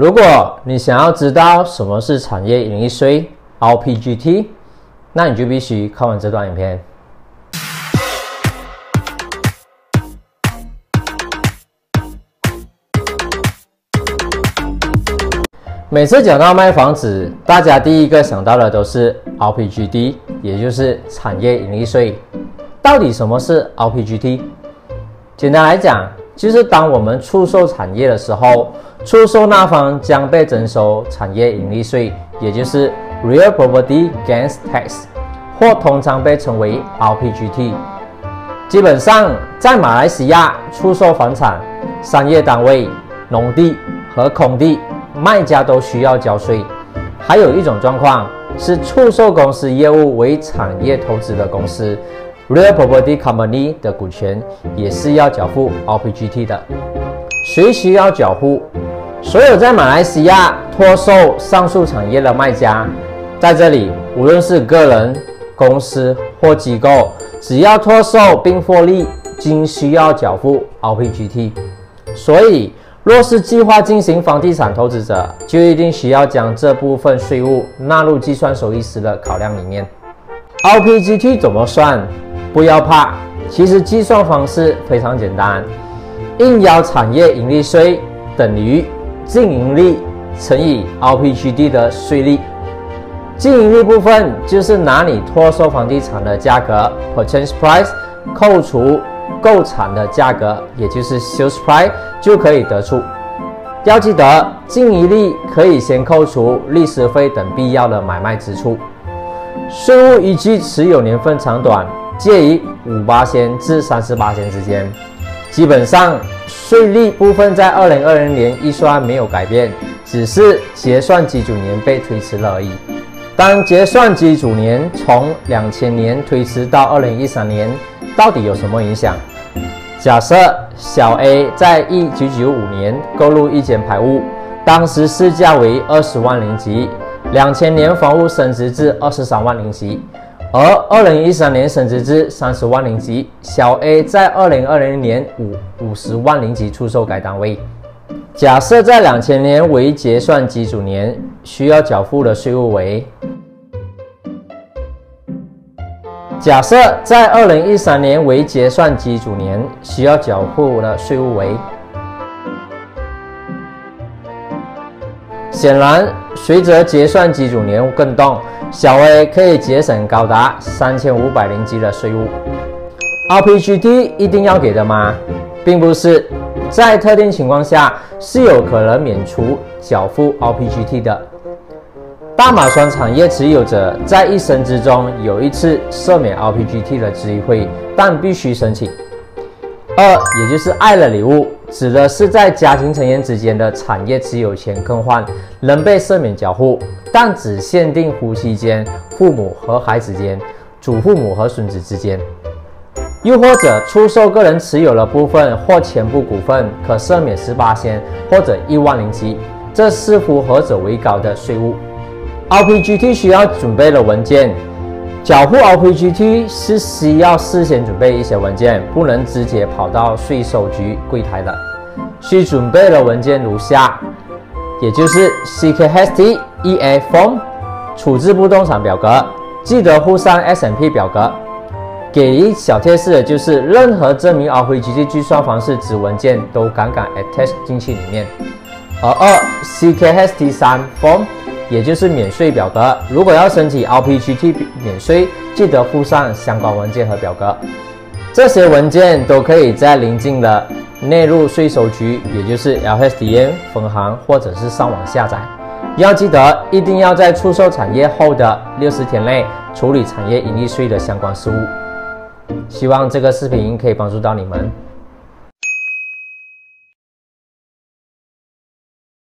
如果你想要知道什么是产业盈利税 （RPGT），那你就必须看完这段影片。每次讲到卖房子，大家第一个想到的都是 RPGT，也就是产业盈利税。到底什么是 RPGT？简单来讲，就是当我们出售产业的时候，出售那方将被征收产业盈利税，也就是 Real Property Gains Tax，或通常被称为 RPGT。基本上，在马来西亚出售房产、商业单位、农地和空地，卖家都需要交税。还有一种状况是，出售公司业务为产业投资的公司。Real Property Company 的股权也是要缴付 RPGT 的。谁需要缴付？所有在马来西亚托售上述产业的卖家，在这里无论是个人、公司或机构，只要托售并获利，均需要缴付 RPGT。所以，若是计划进行房地产投资者，就一定需要将这部分税务纳入计算收益时的考量里面。RPGT 怎么算？不要怕，其实计算方式非常简单，应邀产业盈利税等于净盈利乘以 R P G D 的税率。净盈利部分就是拿你托售房地产的价格 （purchase price） 扣除购产的价格，也就是 sales price，就可以得出。要记得，净盈利可以先扣除律师费等必要的买卖支出。税务依据持有年份长短。介于五八仙至三十八仙之间，基本上税率部分在二零二零年预算没有改变，只是结算基准年被推迟了而已。当结算基准年从两千年推迟到二零一三年，到底有什么影响？假设小 A 在一九九五年购入一间排屋，当时市价为二十万零吉，两千年房屋升值至二十三万零吉。而二零一三年升值至三十万零级，小 A 在二零二零年五五十万零级出售该单位。假设在两千年为结算基础年，需要缴付的税务为。假设在二零一三年为结算基础年，需要缴付的税务为。显然，随着结算机组年更动。小 A 可以节省高达三千五百零级的税务。RPGT 一定要给的吗？并不是，在特定情况下是有可能免除缴付 RPGT 的。大马双产业持有者在一生之中有一次赦免 RPGT 的机会，但必须申请。二，也就是爱的礼物，指的是在家庭成员之间的产业持有权更换，能被赦免缴付，但只限定夫妻间、父母和孩子间、祖父母和孙子之间。又或者出售个人持有的部分或全部股份，可赦免十八千或者一万零七，这似乎何者为高的税务。RPGT 需要准备的文件。缴付 RPGT 是需要事先准备一些文件，不能直接跑到税收局柜台的。需准备的文件如下，也就是 CKHT EA Form 处置不动产表格，记得附上 SMP 表格。给一小贴士的就是，任何证明 RPGT 计算方式之文件都敢敢 attach 进去里面。而二 CKHT 三 Form。也就是免税表格，如果要申请 RPGT 免税，记得附上相关文件和表格。这些文件都可以在临近的内陆税收局，也就是 LSDN 分行或者是上网下载。要记得，一定要在出售产业后的六十天内处理产业盈利税的相关事务。希望这个视频可以帮助到你们。